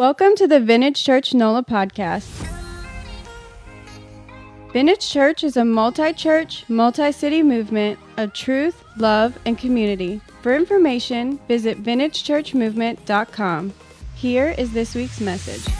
Welcome to the Vintage Church NOLA podcast. Vintage Church is a multi church, multi city movement of truth, love, and community. For information, visit vintagechurchmovement.com. Here is this week's message.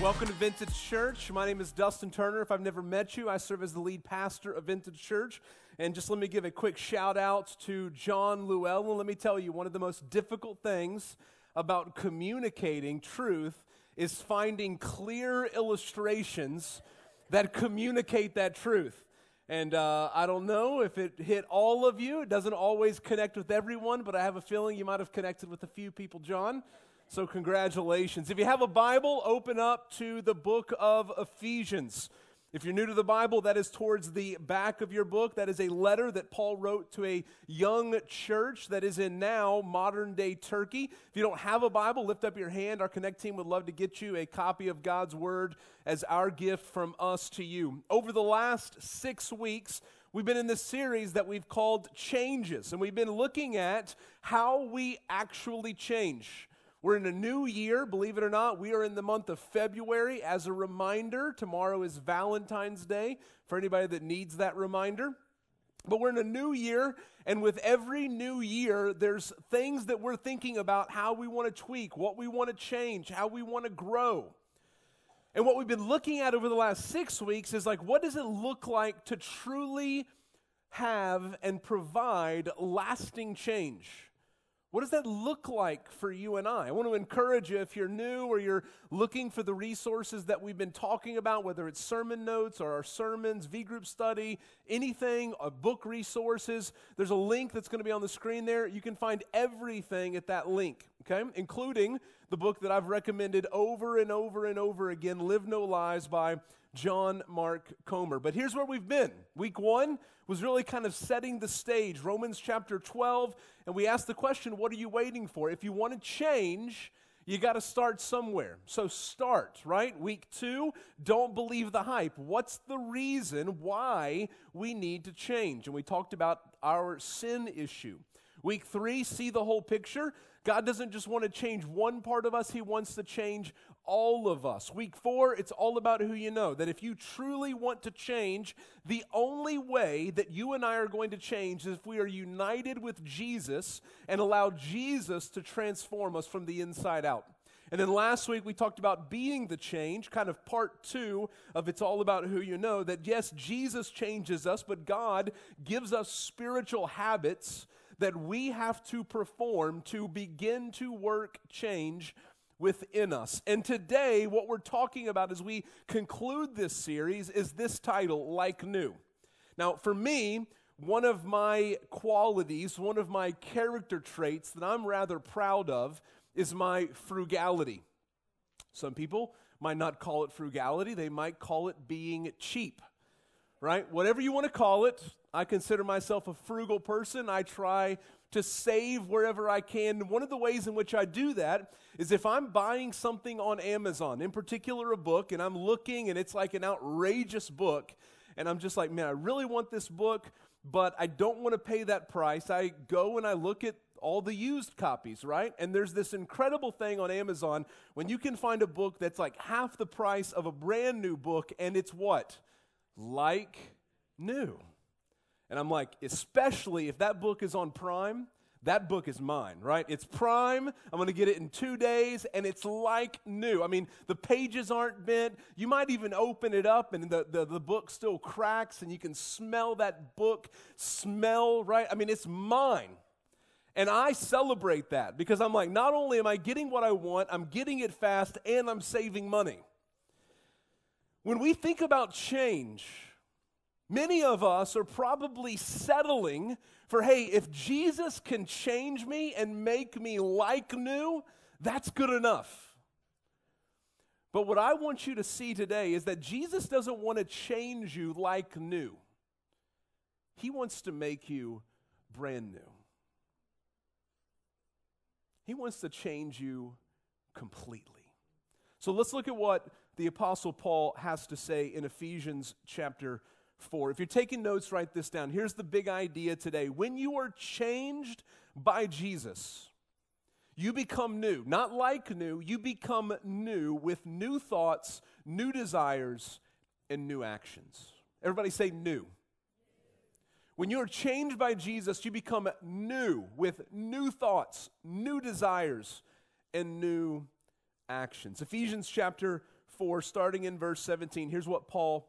Welcome to Vintage Church. My name is Dustin Turner. If I've never met you, I serve as the lead pastor of Vintage Church. And just let me give a quick shout out to John Llewellyn. Let me tell you, one of the most difficult things about communicating truth is finding clear illustrations that communicate that truth. And uh, I don't know if it hit all of you. It doesn't always connect with everyone, but I have a feeling you might have connected with a few people, John. So, congratulations. If you have a Bible, open up to the book of Ephesians. If you're new to the Bible, that is towards the back of your book. That is a letter that Paul wrote to a young church that is in now modern day Turkey. If you don't have a Bible, lift up your hand. Our Connect team would love to get you a copy of God's Word as our gift from us to you. Over the last six weeks, we've been in this series that we've called Changes, and we've been looking at how we actually change. We're in a new year, believe it or not. We are in the month of February. As a reminder, tomorrow is Valentine's Day for anybody that needs that reminder. But we're in a new year, and with every new year, there's things that we're thinking about how we want to tweak, what we want to change, how we want to grow. And what we've been looking at over the last six weeks is like, what does it look like to truly have and provide lasting change? What does that look like for you and I? I want to encourage you if you're new or you're looking for the resources that we've been talking about, whether it's sermon notes or our sermons, V group study, anything, a book resources, there's a link that's going to be on the screen there. You can find everything at that link, okay? Including the book that I've recommended over and over and over again, Live No Lies by John Mark Comer. But here's where we've been. Week one was really kind of setting the stage, Romans chapter 12, and we asked the question, What are you waiting for? If you want to change, you got to start somewhere. So start, right? Week two, don't believe the hype. What's the reason why we need to change? And we talked about our sin issue. Week three, see the whole picture. God doesn't just want to change one part of us, He wants to change all of us. Week four, it's all about who you know. That if you truly want to change, the only way that you and I are going to change is if we are united with Jesus and allow Jesus to transform us from the inside out. And then last week we talked about being the change, kind of part two of It's All About Who You Know. That yes, Jesus changes us, but God gives us spiritual habits that we have to perform to begin to work change within us. And today, what we're talking about as we conclude this series is this title, Like New. Now, for me, one of my qualities, one of my character traits that I'm rather proud of is my frugality. Some people might not call it frugality, they might call it being cheap, right? Whatever you want to call it, I consider myself a frugal person. I try to save wherever I can. One of the ways in which I do that is if I'm buying something on Amazon, in particular a book, and I'm looking and it's like an outrageous book, and I'm just like, man, I really want this book, but I don't want to pay that price. I go and I look at all the used copies, right? And there's this incredible thing on Amazon when you can find a book that's like half the price of a brand new book, and it's what? Like new. And I'm like, especially if that book is on Prime, that book is mine, right? It's Prime. I'm going to get it in two days, and it's like new. I mean, the pages aren't bent. You might even open it up, and the, the, the book still cracks, and you can smell that book smell, right? I mean, it's mine. And I celebrate that because I'm like, not only am I getting what I want, I'm getting it fast, and I'm saving money. When we think about change, Many of us are probably settling for, hey, if Jesus can change me and make me like new, that's good enough. But what I want you to see today is that Jesus doesn't want to change you like new, He wants to make you brand new. He wants to change you completely. So let's look at what the Apostle Paul has to say in Ephesians chapter 4. If you're taking notes, write this down. Here's the big idea today. When you are changed by Jesus, You become new, not like new, you become new with new thoughts, new desires, and new actions. Everybody say new. When you are changed by Jesus, you become new with new thoughts, new desires, and new actions. Ephesians chapter 4, starting in verse 17, here's what Paul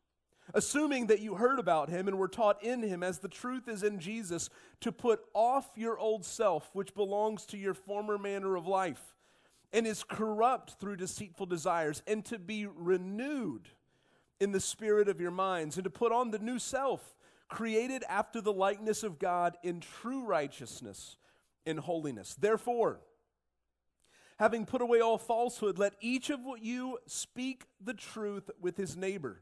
Assuming that you heard about him and were taught in him, as the truth is in Jesus, to put off your old self, which belongs to your former manner of life and is corrupt through deceitful desires, and to be renewed in the spirit of your minds, and to put on the new self created after the likeness of God in true righteousness and holiness. Therefore, having put away all falsehood, let each of you speak the truth with his neighbor.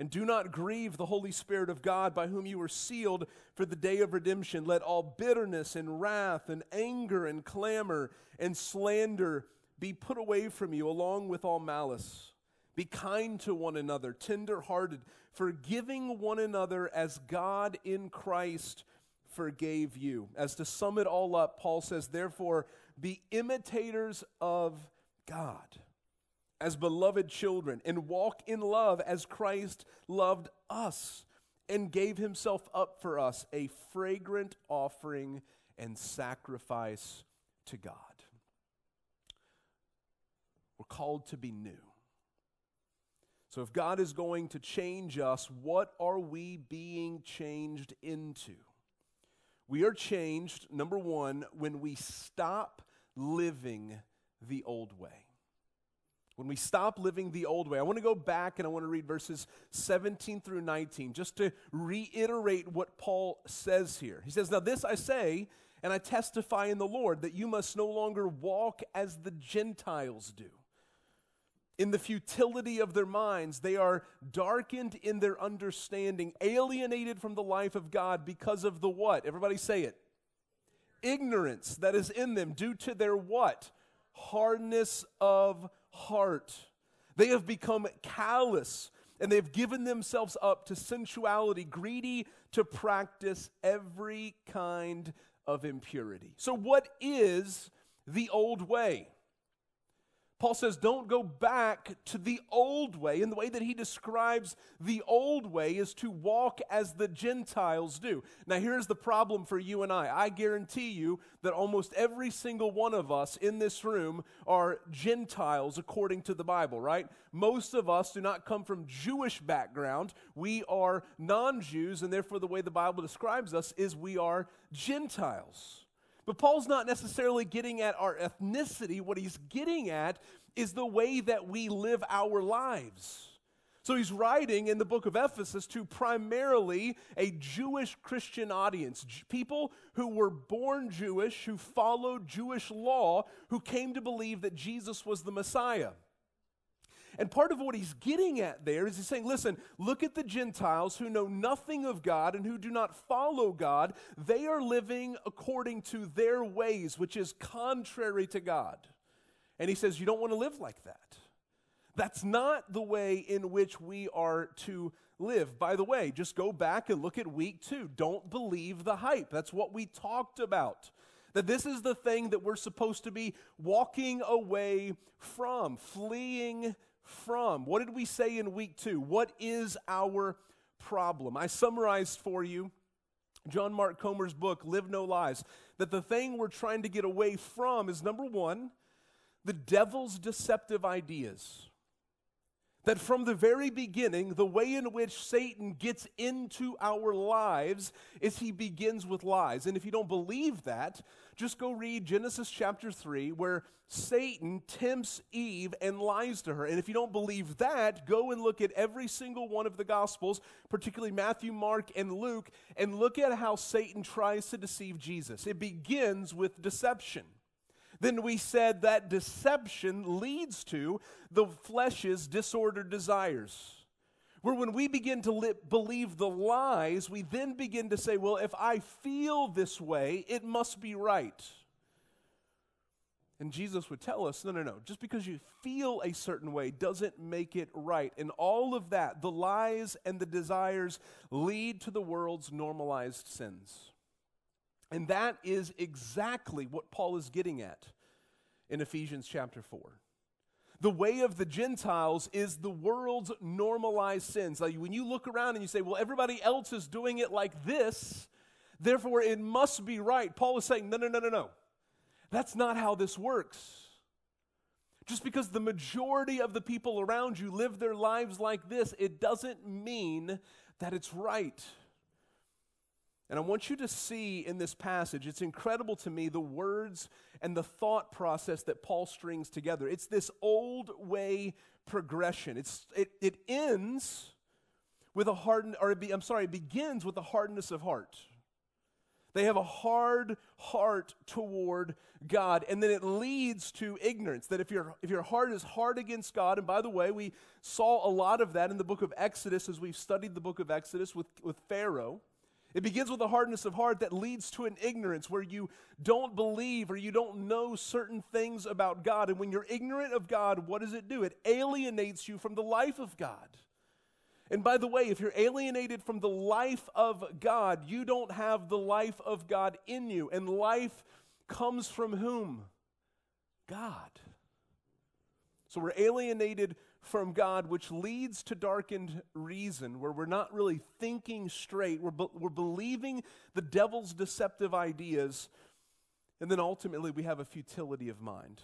And do not grieve the Holy Spirit of God, by whom you were sealed for the day of redemption. Let all bitterness and wrath and anger and clamor and slander be put away from you, along with all malice. Be kind to one another, tender hearted, forgiving one another as God in Christ forgave you. As to sum it all up, Paul says, therefore, be imitators of God as beloved children and walk in love as Christ loved us and gave himself up for us, a fragrant offering and sacrifice to God. We're called to be new. So, if God is going to change us, what are we being changed into? We are changed, number one, when we stop living the old way. When we stop living the old way. I want to go back and I want to read verses 17 through 19 just to reiterate what Paul says here. He says, Now this I say, and I testify in the Lord, that you must no longer walk as the Gentiles do in the futility of their minds. They are darkened in their understanding, alienated from the life of God because of the what? Everybody say it. Ignorance that is in them due to their what? Hardness of heart. They have become callous and they've given themselves up to sensuality, greedy to practice every kind of impurity. So, what is the old way? Paul says, don't go back to the old way. And the way that he describes the old way is to walk as the Gentiles do. Now, here's the problem for you and I. I guarantee you that almost every single one of us in this room are Gentiles according to the Bible, right? Most of us do not come from Jewish background. We are non Jews, and therefore, the way the Bible describes us is we are Gentiles. But Paul's not necessarily getting at our ethnicity. What he's getting at is the way that we live our lives. So he's writing in the book of Ephesus to primarily a Jewish Christian audience, people who were born Jewish, who followed Jewish law, who came to believe that Jesus was the Messiah. And part of what he's getting at there is he's saying, listen, look at the Gentiles who know nothing of God and who do not follow God. They are living according to their ways, which is contrary to God. And he says, you don't want to live like that. That's not the way in which we are to live. By the way, just go back and look at week two. Don't believe the hype. That's what we talked about. That this is the thing that we're supposed to be walking away from, fleeing from. What did we say in week two? What is our problem? I summarized for you John Mark Comer's book, Live No Lies, that the thing we're trying to get away from is number one, the devil's deceptive ideas. That from the very beginning, the way in which Satan gets into our lives is he begins with lies. And if you don't believe that, just go read Genesis chapter 3, where Satan tempts Eve and lies to her. And if you don't believe that, go and look at every single one of the Gospels, particularly Matthew, Mark, and Luke, and look at how Satan tries to deceive Jesus. It begins with deception then we said that deception leads to the flesh's disordered desires. Where when we begin to li- believe the lies, we then begin to say, well, if I feel this way, it must be right. And Jesus would tell us, no, no, no, just because you feel a certain way doesn't make it right. And all of that, the lies and the desires, lead to the world's normalized sins. And that is exactly what Paul is getting at in Ephesians chapter 4. The way of the Gentiles is the world's normalized sins. Like when you look around and you say, well, everybody else is doing it like this, therefore it must be right. Paul is saying, no, no, no, no, no. That's not how this works. Just because the majority of the people around you live their lives like this, it doesn't mean that it's right. And I want you to see in this passage, it's incredible to me the words and the thought process that Paul strings together. It's this old way progression. It's, it, it ends with a hardened, or be, I'm sorry, it begins with a hardness of heart. They have a hard heart toward God, and then it leads to ignorance. That if, your if your heart is hard against God, and by the way, we saw a lot of that in the book of Exodus as we've studied the book of Exodus with, with Pharaoh. It begins with a hardness of heart that leads to an ignorance where you don't believe or you don't know certain things about God. And when you're ignorant of God, what does it do? It alienates you from the life of God. And by the way, if you're alienated from the life of God, you don't have the life of God in you. And life comes from whom? God. So we're alienated from God, which leads to darkened reason, where we're not really thinking straight. We're, be- we're believing the devil's deceptive ideas. And then ultimately, we have a futility of mind,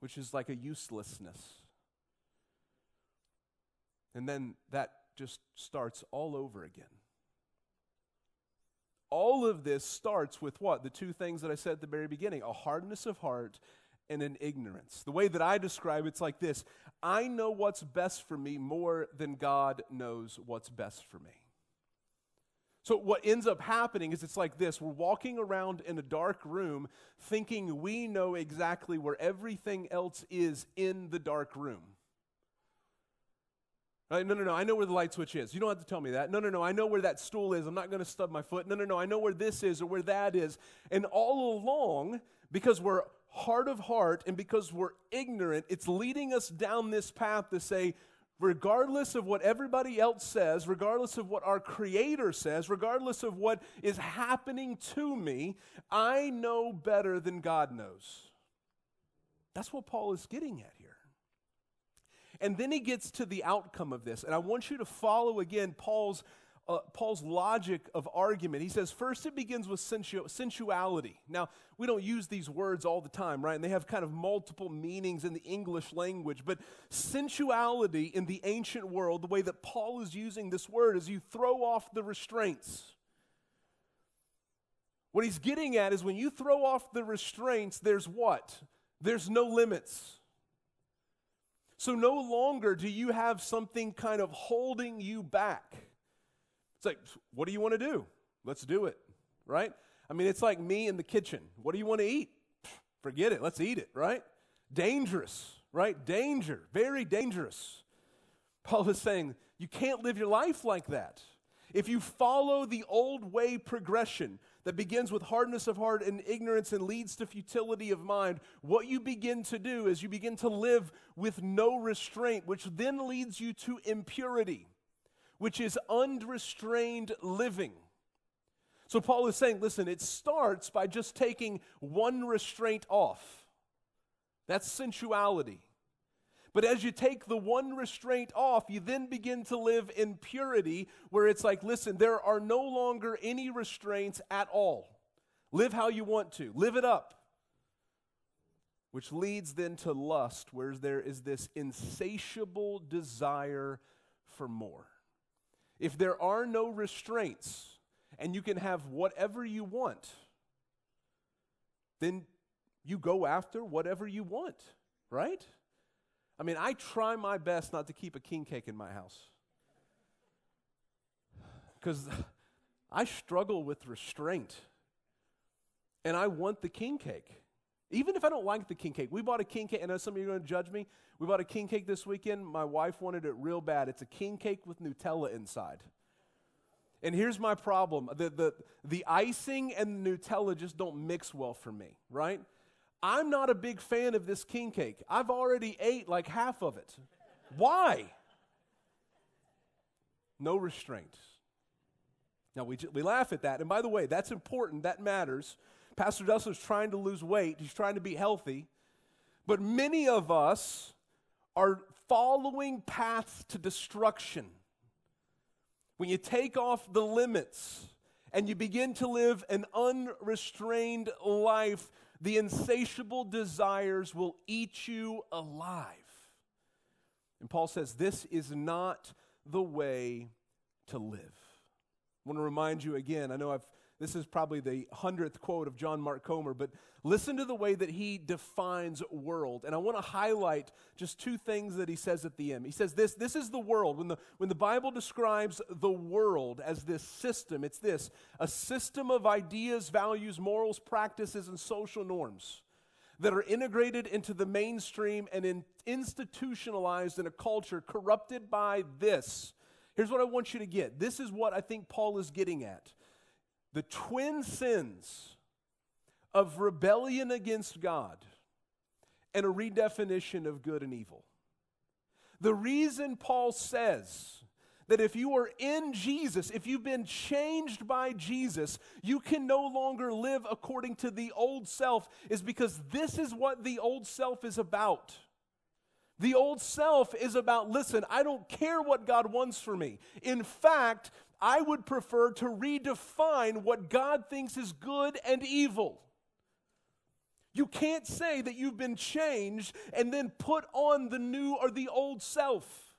which is like a uselessness. And then that just starts all over again. All of this starts with what? The two things that I said at the very beginning a hardness of heart and an ignorance. The way that I describe it's like this I know what's best for me more than God knows what's best for me. So, what ends up happening is it's like this we're walking around in a dark room thinking we know exactly where everything else is in the dark room. Right? No, no, no, I know where the light switch is. You don't have to tell me that. No, no, no, I know where that stool is. I'm not going to stub my foot. No, no, no, I know where this is or where that is. And all along, because we're heart of heart and because we're ignorant, it's leading us down this path to say, regardless of what everybody else says, regardless of what our Creator says, regardless of what is happening to me, I know better than God knows. That's what Paul is getting at here. And then he gets to the outcome of this. And I want you to follow again Paul's uh, Paul's logic of argument. He says, first, it begins with sensu- sensuality. Now, we don't use these words all the time, right? And they have kind of multiple meanings in the English language. But sensuality in the ancient world, the way that Paul is using this word, is you throw off the restraints. What he's getting at is when you throw off the restraints, there's what? There's no limits. So no longer do you have something kind of holding you back. It's like, what do you want to do? Let's do it, right? I mean, it's like me in the kitchen. What do you want to eat? Forget it. Let's eat it, right? Dangerous, right? Danger, very dangerous. Paul is saying, you can't live your life like that. If you follow the old way progression that begins with hardness of heart and ignorance and leads to futility of mind, what you begin to do is you begin to live with no restraint, which then leads you to impurity which is unrestrained living. So Paul is saying, listen, it starts by just taking one restraint off. That's sensuality. But as you take the one restraint off, you then begin to live in purity, where it's like, listen, there are no longer any restraints at all. Live how you want to, live it up. which leads then to lust, where there is this insatiable desire for more. If there are no restraints and you can have whatever you want, then you go after whatever you want, right? I mean, I try my best not to keep a king cake in my house because I struggle with restraint and I want the king cake. Even if I don't like the king cake, we bought a king cake. I know some of you are going to judge me. We bought a king cake this weekend. My wife wanted it real bad. It's a king cake with Nutella inside. And here's my problem the, the, the icing and Nutella just don't mix well for me, right? I'm not a big fan of this king cake. I've already ate like half of it. Why? No restraint. Now, we, we laugh at that. And by the way, that's important. That matters. Pastor Dustin is trying to lose weight, he's trying to be healthy. But many of us are following paths to destruction. When you take off the limits and you begin to live an unrestrained life, the insatiable desires will eat you alive. And Paul says, This is not the way to live. I want to remind you again, I know I've this is probably the hundredth quote of John Mark Comer, but listen to the way that he defines world. And I want to highlight just two things that he says at the end. He says this this is the world. When the, when the Bible describes the world as this system, it's this a system of ideas, values, morals, practices, and social norms that are integrated into the mainstream and in, institutionalized in a culture corrupted by this. Here's what I want you to get. This is what I think Paul is getting at the twin sins of rebellion against God and a redefinition of good and evil. The reason Paul says that if you are in Jesus, if you've been changed by Jesus, you can no longer live according to the old self, is because this is what the old self is about. The old self is about, listen, I don't care what God wants for me. In fact, I would prefer to redefine what God thinks is good and evil. You can't say that you've been changed and then put on the new or the old self.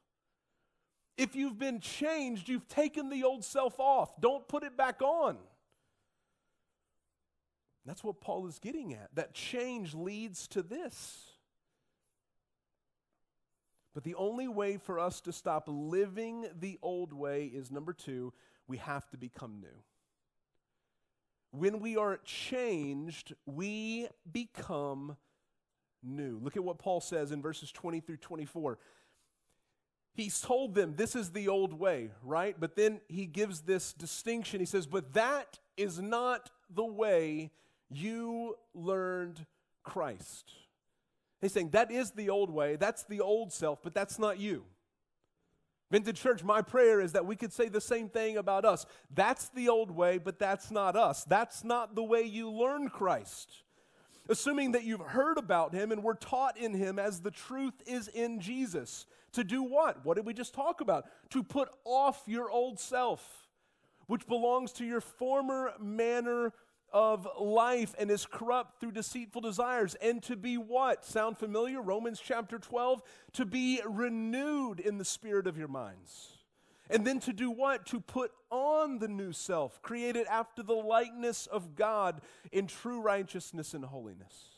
If you've been changed, you've taken the old self off. Don't put it back on. That's what Paul is getting at. That change leads to this. But the only way for us to stop living the old way is number two, we have to become new. When we are changed, we become new. Look at what Paul says in verses 20 through 24. He's told them this is the old way, right? But then he gives this distinction. He says, But that is not the way you learned Christ. He's saying that is the old way, that's the old self, but that's not you. Vintage Church, my prayer is that we could say the same thing about us. That's the old way, but that's not us. That's not the way you learn Christ. Assuming that you've heard about him and were taught in him as the truth is in Jesus. To do what? What did we just talk about? To put off your old self, which belongs to your former manner of life and is corrupt through deceitful desires, and to be what? Sound familiar? Romans chapter 12. To be renewed in the spirit of your minds. And then to do what? To put on the new self, created after the likeness of God in true righteousness and holiness.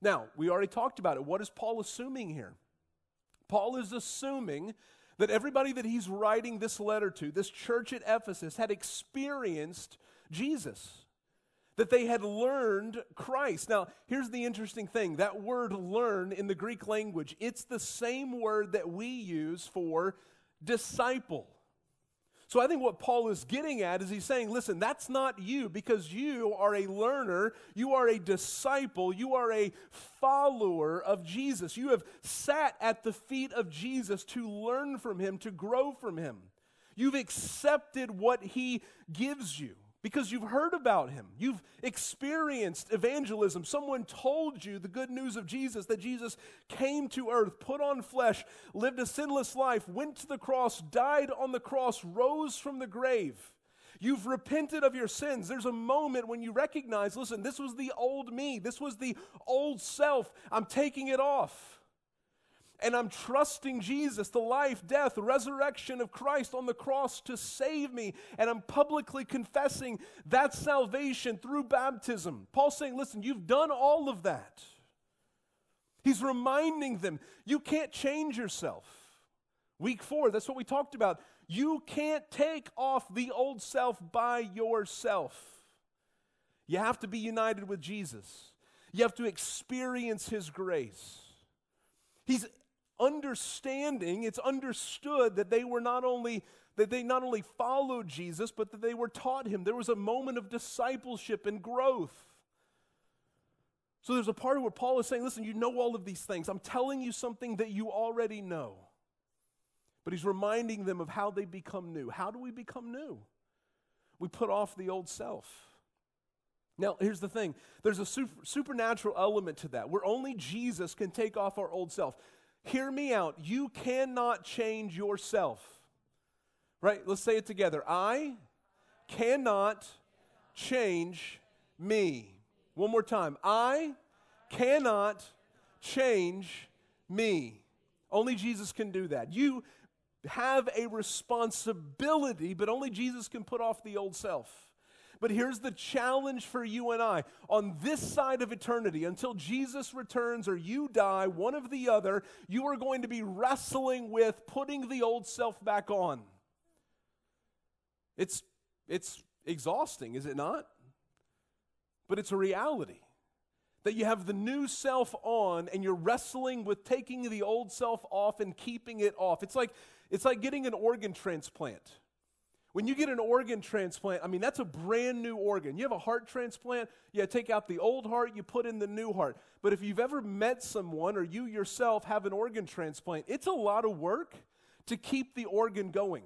Now, we already talked about it. What is Paul assuming here? Paul is assuming that everybody that he's writing this letter to, this church at Ephesus, had experienced Jesus that they had learned Christ. Now, here's the interesting thing that word learn in the Greek language, it's the same word that we use for disciple. So I think what Paul is getting at is he's saying, listen, that's not you because you are a learner, you are a disciple, you are a follower of Jesus. You have sat at the feet of Jesus to learn from him, to grow from him. You've accepted what he gives you because you've heard about him. You've experienced evangelism. Someone told you the good news of Jesus that Jesus came to earth, put on flesh, lived a sinless life, went to the cross, died on the cross, rose from the grave. You've repented of your sins. There's a moment when you recognize listen, this was the old me, this was the old self. I'm taking it off and I'm trusting Jesus, the life, death, resurrection of Christ on the cross to save me, and I'm publicly confessing that salvation through baptism. Paul's saying, listen, you've done all of that. He's reminding them, you can't change yourself. Week four, that's what we talked about. You can't take off the old self by yourself. You have to be united with Jesus. You have to experience His grace. He's understanding, it's understood that they were not only that they not only followed Jesus, but that they were taught him. There was a moment of discipleship and growth. So there's a part where Paul is saying, listen, you know all of these things. I'm telling you something that you already know. But he's reminding them of how they become new. How do we become new? We put off the old self. Now, here's the thing there's a super, supernatural element to that where only Jesus can take off our old self. Hear me out. You cannot change yourself. Right? Let's say it together. I cannot change me. One more time. I cannot change me. Only Jesus can do that. You have a responsibility, but only Jesus can put off the old self. But here's the challenge for you and I. On this side of eternity, until Jesus returns or you die, one of the other, you are going to be wrestling with putting the old self back on. It's, it's exhausting, is it not? But it's a reality that you have the new self on and you're wrestling with taking the old self off and keeping it off. It's like, it's like getting an organ transplant when you get an organ transplant, I mean, that's a brand new organ. You have a heart transplant, you take out the old heart, you put in the new heart. But if you've ever met someone or you yourself have an organ transplant, it's a lot of work to keep the organ going.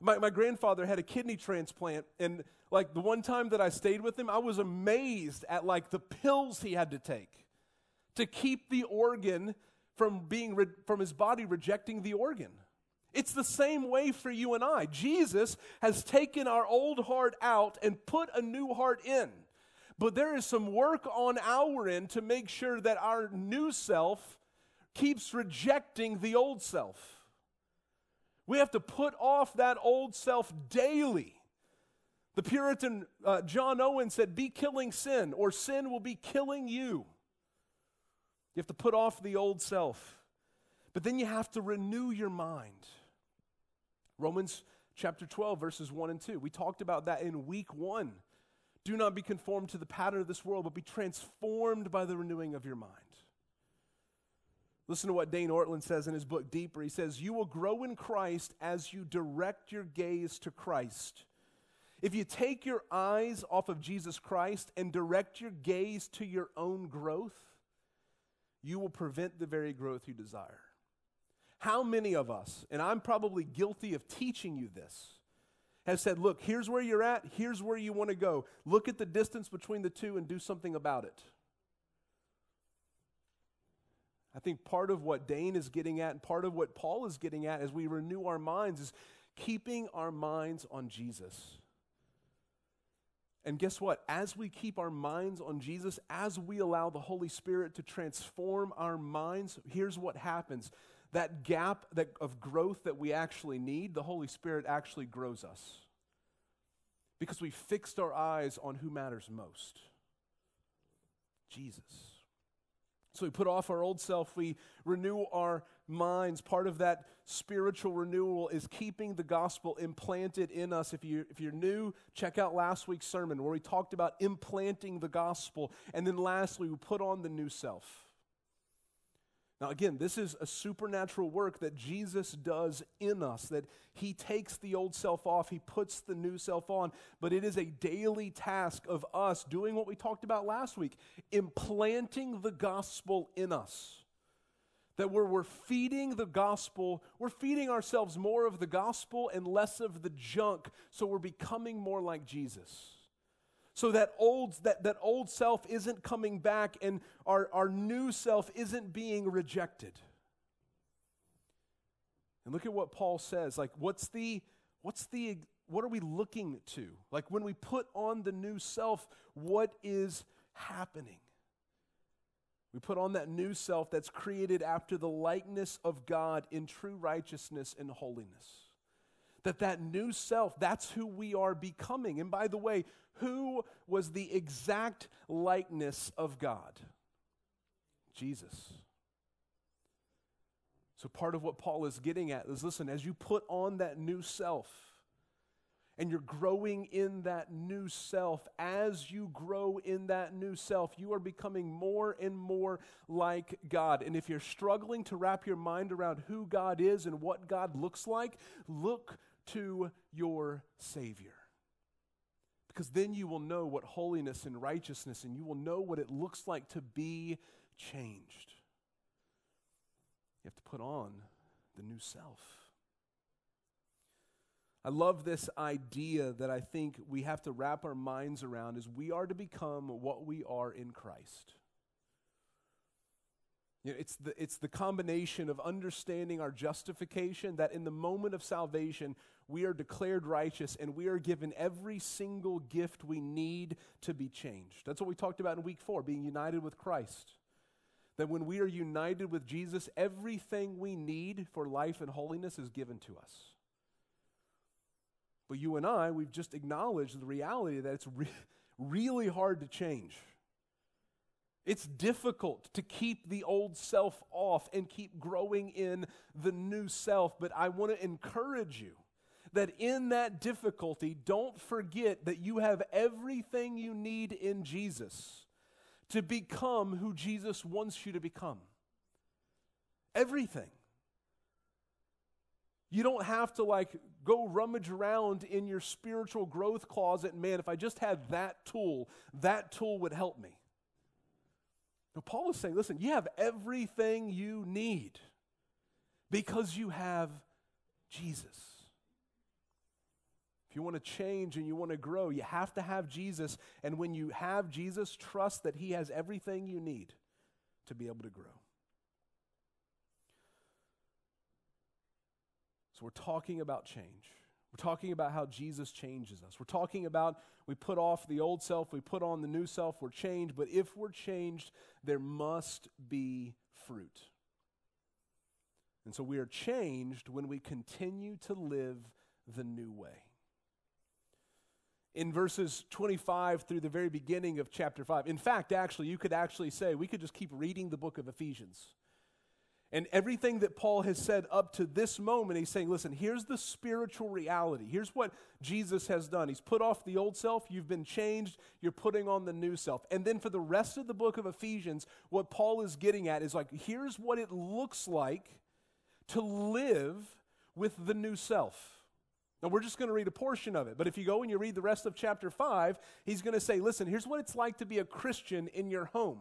My, my grandfather had a kidney transplant, and like the one time that I stayed with him, I was amazed at like the pills he had to take to keep the organ from being re- from his body rejecting the organ. It's the same way for you and I. Jesus has taken our old heart out and put a new heart in. But there is some work on our end to make sure that our new self keeps rejecting the old self. We have to put off that old self daily. The Puritan uh, John Owen said, Be killing sin, or sin will be killing you. You have to put off the old self. But then you have to renew your mind. Romans chapter 12, verses 1 and 2. We talked about that in week one. Do not be conformed to the pattern of this world, but be transformed by the renewing of your mind. Listen to what Dane Ortlund says in his book Deeper. He says, You will grow in Christ as you direct your gaze to Christ. If you take your eyes off of Jesus Christ and direct your gaze to your own growth, you will prevent the very growth you desire. How many of us, and I'm probably guilty of teaching you this, have said, look, here's where you're at, here's where you want to go. Look at the distance between the two and do something about it. I think part of what Dane is getting at and part of what Paul is getting at as we renew our minds is keeping our minds on Jesus. And guess what? As we keep our minds on Jesus, as we allow the Holy Spirit to transform our minds, here's what happens that gap that, of growth that we actually need, the Holy Spirit actually grows us. Because we fixed our eyes on who matters most Jesus. So we put off our old self, we renew our minds. Part of that spiritual renewal is keeping the gospel implanted in us. If, you, if you're new, check out last week's sermon where we talked about implanting the gospel. And then lastly, we put on the new self. Now, again, this is a supernatural work that Jesus does in us, that he takes the old self off, he puts the new self on, but it is a daily task of us doing what we talked about last week, implanting the gospel in us. That where we're feeding the gospel, we're feeding ourselves more of the gospel and less of the junk, so we're becoming more like Jesus. So that old, that, that old self isn't coming back and our, our new self isn't being rejected. And look at what Paul says. Like, what's the, what's the, what are we looking to? Like when we put on the new self, what is happening? We put on that new self that's created after the likeness of God in true righteousness and holiness. That that new self, that's who we are becoming. And by the way, who was the exact likeness of God? Jesus. So part of what Paul is getting at is listen, as you put on that new self, and you're growing in that new self. As you grow in that new self, you are becoming more and more like God. And if you're struggling to wrap your mind around who God is and what God looks like, look to your Savior. Because then you will know what holiness and righteousness, and you will know what it looks like to be changed. You have to put on the new self. I love this idea that I think we have to wrap our minds around is we are to become what we are in Christ. You know, it's, the, it's the combination of understanding our justification that in the moment of salvation, we are declared righteous and we are given every single gift we need to be changed. That's what we talked about in week four, being united with Christ. That when we are united with Jesus, everything we need for life and holiness is given to us. But you and I, we've just acknowledged the reality that it's re- really hard to change. It's difficult to keep the old self off and keep growing in the new self. But I want to encourage you that in that difficulty, don't forget that you have everything you need in Jesus to become who Jesus wants you to become. Everything. You don't have to like go rummage around in your spiritual growth closet. Man, if I just had that tool, that tool would help me. Now, Paul is saying, listen, you have everything you need because you have Jesus. If you want to change and you want to grow, you have to have Jesus. And when you have Jesus, trust that He has everything you need to be able to grow. So we're talking about change. We're talking about how Jesus changes us. We're talking about we put off the old self, we put on the new self, we're changed. But if we're changed, there must be fruit. And so we are changed when we continue to live the new way. In verses 25 through the very beginning of chapter 5, in fact, actually, you could actually say we could just keep reading the book of Ephesians and everything that Paul has said up to this moment, he's saying, listen, here's the spiritual reality. Here's what Jesus has done. He's put off the old self, you've been changed, you're putting on the new self. And then for the rest of the book of Ephesians, what Paul is getting at is like, here's what it looks like to live with the new self. Now, we're just going to read a portion of it, but if you go and you read the rest of chapter 5, he's going to say, listen, here's what it's like to be a Christian in your home.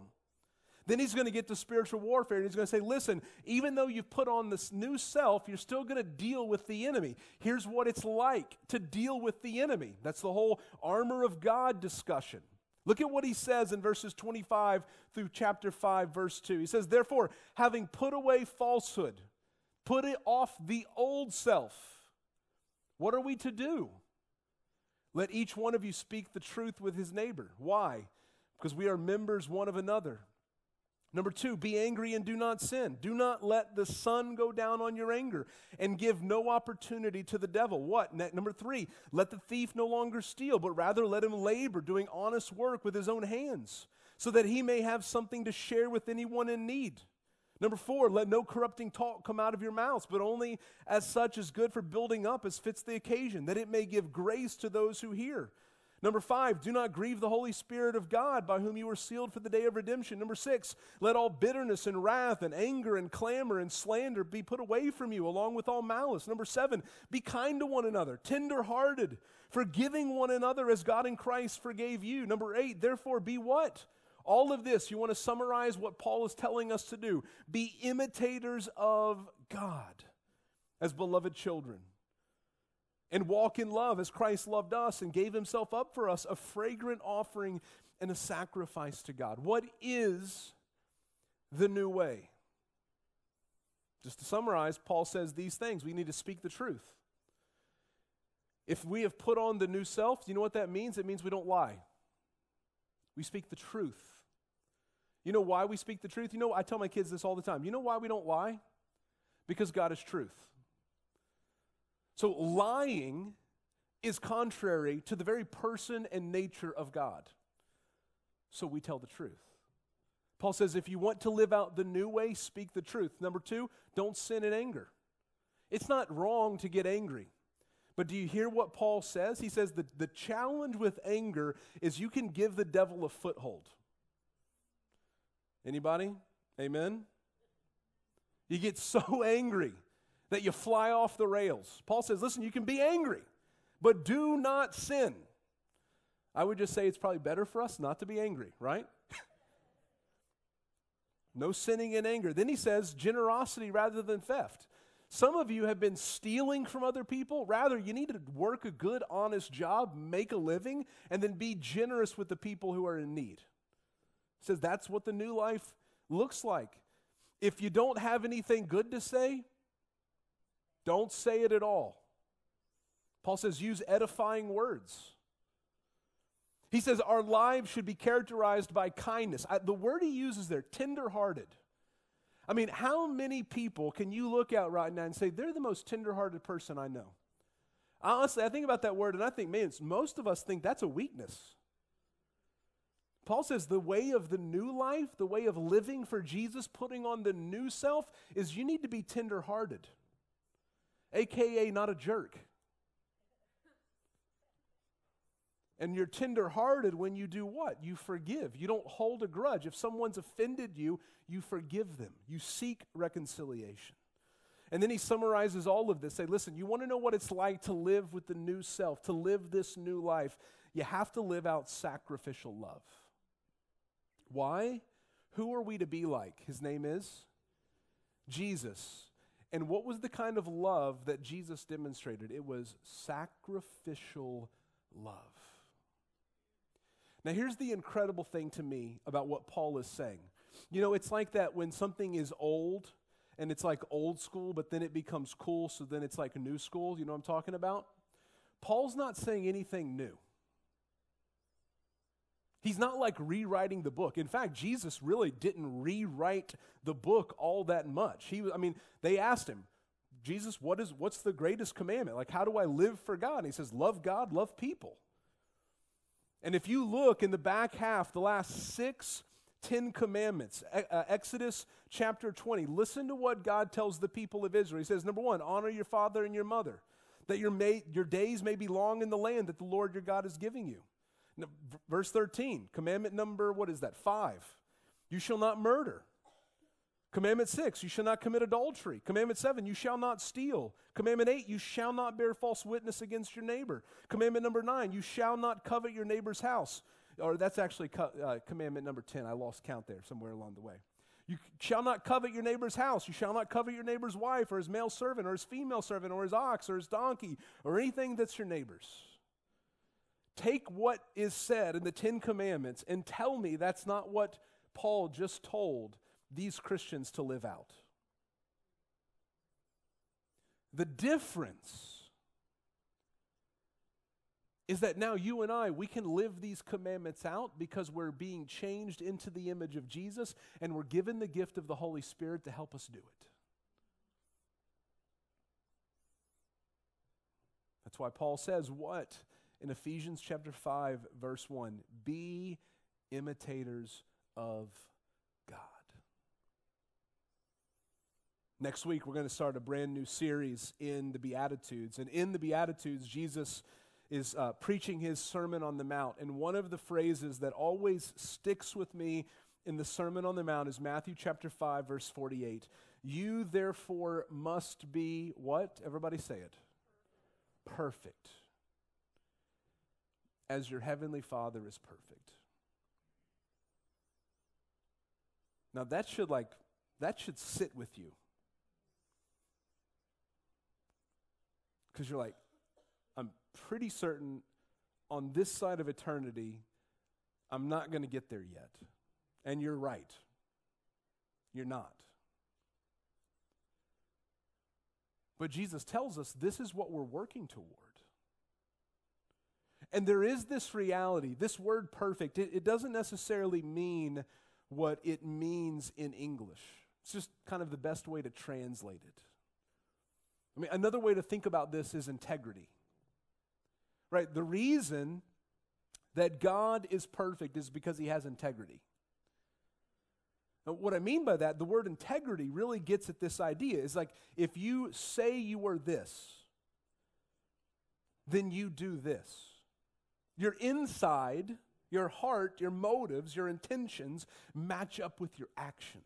Then he's going to get to spiritual warfare and he's going to say, listen, even though you've put on this new self, you're still going to deal with the enemy. Here's what it's like to deal with the enemy. That's the whole armor of God discussion. Look at what he says in verses 25 through chapter 5, verse 2. He says, Therefore, having put away falsehood, put it off the old self. What are we to do? Let each one of you speak the truth with his neighbor. Why? Because we are members one of another. Number two, be angry and do not sin. Do not let the sun go down on your anger and give no opportunity to the devil. What? Number three, let the thief no longer steal, but rather let him labor, doing honest work with his own hands, so that he may have something to share with anyone in need. Number four, let no corrupting talk come out of your mouths, but only as such is good for building up as fits the occasion, that it may give grace to those who hear. Number five, do not grieve the Holy Spirit of God by whom you were sealed for the day of redemption. Number six, let all bitterness and wrath and anger and clamor and slander be put away from you, along with all malice. Number seven, be kind to one another, tender hearted, forgiving one another as God in Christ forgave you. Number eight, therefore, be what? All of this, you want to summarize what Paul is telling us to do. Be imitators of God as beloved children and walk in love as Christ loved us and gave himself up for us, a fragrant offering and a sacrifice to God. What is the new way? Just to summarize, Paul says these things. We need to speak the truth. If we have put on the new self, you know what that means? It means we don't lie. We speak the truth. You know why we speak the truth? You know, I tell my kids this all the time. You know why we don't lie? Because God is truth. So lying is contrary to the very person and nature of God. So we tell the truth. Paul says if you want to live out the new way, speak the truth. Number two, don't sin in anger. It's not wrong to get angry. But do you hear what Paul says? He says that the challenge with anger is you can give the devil a foothold. Anybody? Amen? You get so angry that you fly off the rails. Paul says, listen, you can be angry, but do not sin. I would just say it's probably better for us not to be angry, right? no sinning in anger. Then he says, generosity rather than theft. Some of you have been stealing from other people. Rather, you need to work a good, honest job, make a living, and then be generous with the people who are in need. Says that's what the new life looks like. If you don't have anything good to say, don't say it at all. Paul says use edifying words. He says our lives should be characterized by kindness. I, the word he uses there, tenderhearted. I mean, how many people can you look at right now and say, they're the most tenderhearted person I know? Honestly, I think about that word and I think, man, most of us think that's a weakness. Paul says the way of the new life, the way of living for Jesus, putting on the new self, is you need to be tenderhearted, aka not a jerk. And you're tenderhearted when you do what? You forgive. You don't hold a grudge. If someone's offended you, you forgive them. You seek reconciliation. And then he summarizes all of this. Say, listen, you want to know what it's like to live with the new self, to live this new life. You have to live out sacrificial love. Why? Who are we to be like? His name is Jesus. And what was the kind of love that Jesus demonstrated? It was sacrificial love. Now, here's the incredible thing to me about what Paul is saying. You know, it's like that when something is old and it's like old school, but then it becomes cool, so then it's like new school. You know what I'm talking about? Paul's not saying anything new. He's not like rewriting the book. In fact, Jesus really didn't rewrite the book all that much. He I mean, they asked him, Jesus, what is what's the greatest commandment? Like how do I live for God? And he says, love God, love people. And if you look in the back half, the last six Ten Commandments, uh, Exodus chapter 20, listen to what God tells the people of Israel. He says, number one, honor your father and your mother, that your, may, your days may be long in the land that the Lord your God is giving you. Verse 13, commandment number, what is that? Five, you shall not murder. Commandment six, you shall not commit adultery. Commandment seven, you shall not steal. Commandment eight, you shall not bear false witness against your neighbor. Commandment number nine, you shall not covet your neighbor's house. Or that's actually co- uh, commandment number 10. I lost count there somewhere along the way. You shall not covet your neighbor's house. You shall not covet your neighbor's wife or his male servant or his female servant or his ox or his donkey or anything that's your neighbor's. Take what is said in the Ten Commandments and tell me that's not what Paul just told these Christians to live out. The difference is that now you and I, we can live these commandments out because we're being changed into the image of Jesus and we're given the gift of the Holy Spirit to help us do it. That's why Paul says, What? In Ephesians chapter 5, verse 1 Be imitators of God. Next week, we're going to start a brand new series in the Beatitudes. And in the Beatitudes, Jesus is uh, preaching his Sermon on the Mount. And one of the phrases that always sticks with me in the Sermon on the Mount is Matthew chapter 5, verse 48. You therefore must be what? Everybody say it. Perfect. As your heavenly Father is perfect. Now that should like that should sit with you. Because you're like, I'm pretty certain on this side of eternity, I'm not going to get there yet. And you're right. You're not. But Jesus tells us this is what we're working toward. And there is this reality, this word perfect, it, it doesn't necessarily mean what it means in English. It's just kind of the best way to translate it. I mean, another way to think about this is integrity. Right? The reason that God is perfect is because he has integrity. What I mean by that, the word integrity really gets at this idea. Is like if you say you are this, then you do this. Your inside, your heart, your motives, your intentions match up with your actions.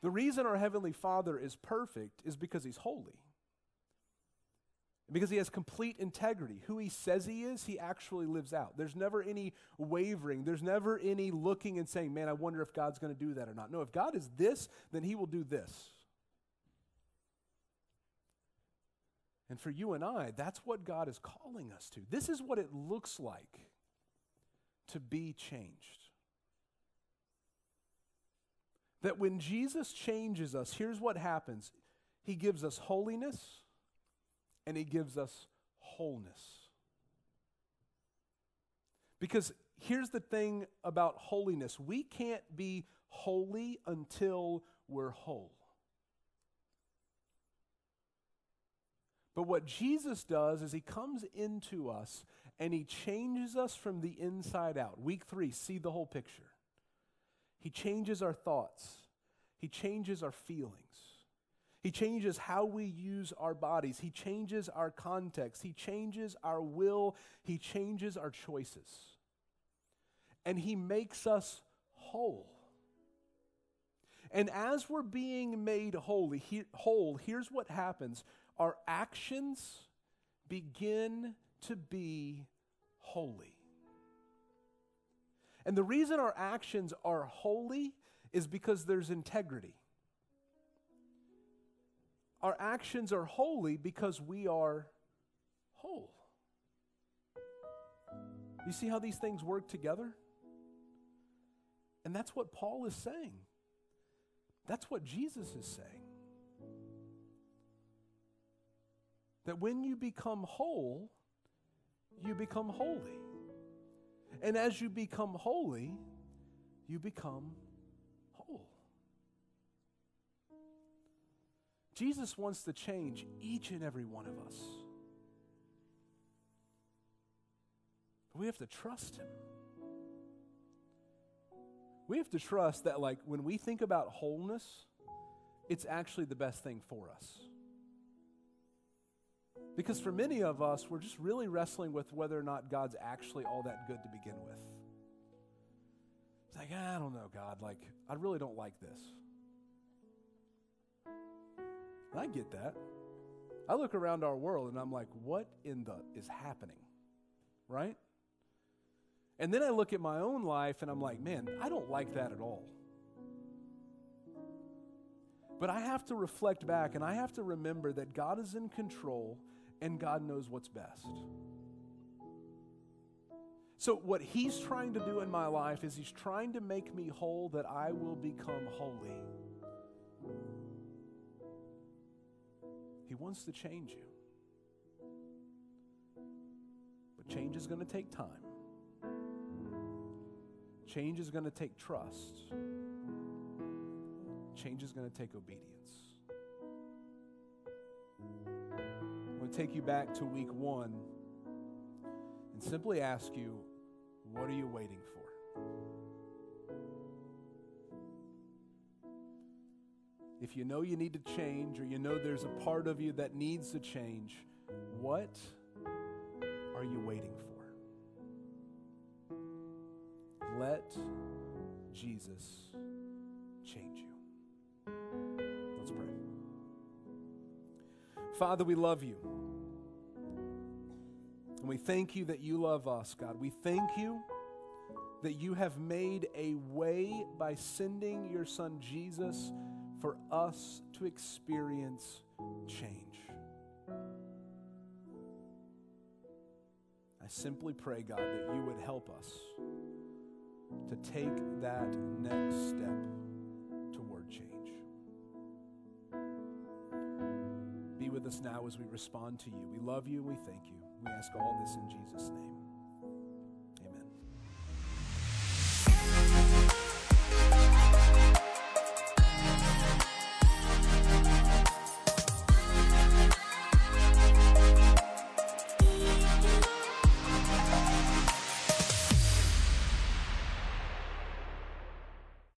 The reason our Heavenly Father is perfect is because He's holy. Because he has complete integrity. Who he says he is, he actually lives out. There's never any wavering. There's never any looking and saying, man, I wonder if God's going to do that or not. No, if God is this, then he will do this. And for you and I, that's what God is calling us to. This is what it looks like to be changed. That when Jesus changes us, here's what happens He gives us holiness and He gives us wholeness. Because here's the thing about holiness we can't be holy until we're whole. But what Jesus does is he comes into us and he changes us from the inside out. Week three, see the whole picture. He changes our thoughts, he changes our feelings. He changes how we use our bodies. He changes our context. He changes our will. He changes our choices. And He makes us whole. And as we're being made holy, he, whole, here's what happens our actions begin to be holy. And the reason our actions are holy is because there's integrity. Our actions are holy because we are whole. You see how these things work together? And that's what Paul is saying. That's what Jesus is saying. That when you become whole, you become holy. And as you become holy, you become whole. Jesus wants to change each and every one of us. But we have to trust Him. We have to trust that, like, when we think about wholeness, it's actually the best thing for us. Because for many of us, we're just really wrestling with whether or not God's actually all that good to begin with. It's like, ah, I don't know, God. Like, I really don't like this. I get that. I look around our world and I'm like, what in the is happening? Right? And then I look at my own life and I'm like, man, I don't like that at all. But I have to reflect back and I have to remember that God is in control and God knows what's best. So, what He's trying to do in my life is He's trying to make me whole that I will become holy. He wants to change you. But change is going to take time. Change is going to take trust. Change is going to take obedience. Take you back to week one and simply ask you, what are you waiting for? if you know you need to change or you know there's a part of you that needs to change, what are you waiting for? Let Jesus change you. Let's pray. Father, we love you. And we thank you that you love us, God. We thank you that you have made a way by sending your son Jesus for us to experience change. I simply pray, God, that you would help us to take that next step us now as we respond to you. We love you and we thank you. We ask all this in Jesus' name.